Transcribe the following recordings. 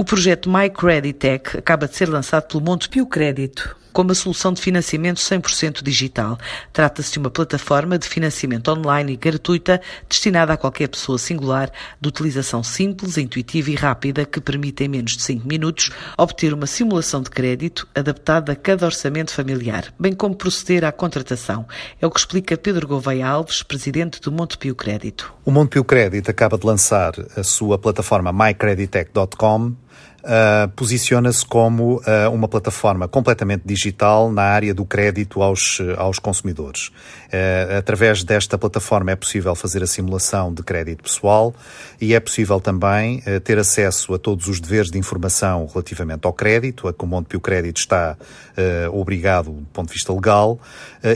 O projeto MyCreditech acaba de ser lançado pelo Montepio Crédito como a solução de financiamento 100% digital. Trata-se de uma plataforma de financiamento online e gratuita destinada a qualquer pessoa singular, de utilização simples, intuitiva e rápida que permite em menos de 5 minutos obter uma simulação de crédito adaptada a cada orçamento familiar, bem como proceder à contratação. É o que explica Pedro Gouveia Alves, presidente do Montepio Crédito. O Montepio Crédito acaba de lançar a sua plataforma mycreditech.com uh, posiciona-se como uh, uma plataforma completamente digital na área do crédito aos, aos consumidores. Uh, através desta plataforma é possível fazer a simulação de crédito pessoal e é possível também ter acesso a todos os deveres de informação relativamente ao crédito, a que o Crédito está obrigado do ponto de vista legal,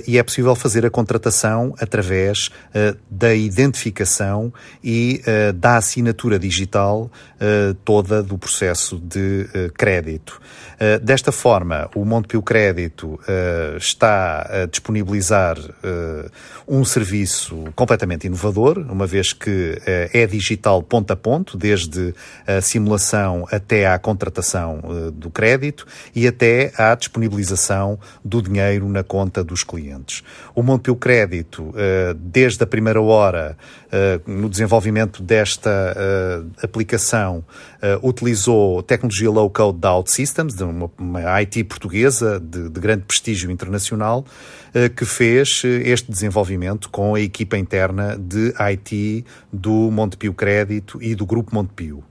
e é possível fazer a contratação através da identificação e da assinatura digital toda do processo processo de uh, crédito. Uh, desta forma, o Montepio Crédito uh, está a disponibilizar um serviço completamente inovador, uma vez que é digital ponto a ponto, desde a simulação até à contratação do crédito e até à disponibilização do dinheiro na conta dos clientes. O Montepio Crédito, desde a primeira hora no desenvolvimento desta aplicação, utilizou tecnologia low-code da OutSystems, de uma, uma IT portuguesa de, de grande prestígio internacional, uh, que fez eh, este desenvolvimento com a equipa interna de IT do Montepio Crédito e do Grupo Montepio.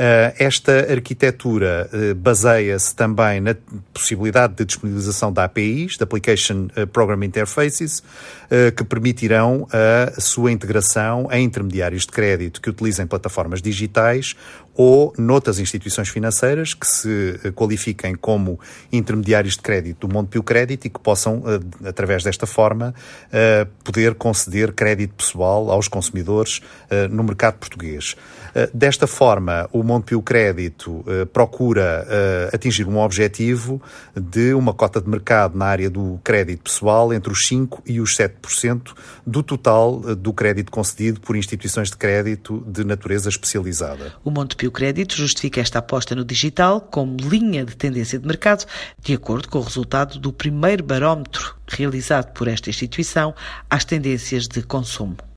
Eh, esta arquitetura eh, baseia-se também na possibilidade de disponibilização de APIs, de Application eh, Program Interfaces, que permitirão a sua integração em intermediários de crédito que utilizem plataformas digitais ou noutras instituições financeiras que se qualifiquem como intermediários de crédito do Montepio Crédito e que possam, através desta forma, poder conceder crédito pessoal aos consumidores no mercado português. Desta forma, o Montepio Crédito uh, procura uh, atingir um objetivo de uma cota de mercado na área do crédito pessoal entre os 5% e os 7% do total uh, do crédito concedido por instituições de crédito de natureza especializada. O Montepio Crédito justifica esta aposta no digital como linha de tendência de mercado, de acordo com o resultado do primeiro barómetro realizado por esta instituição às tendências de consumo.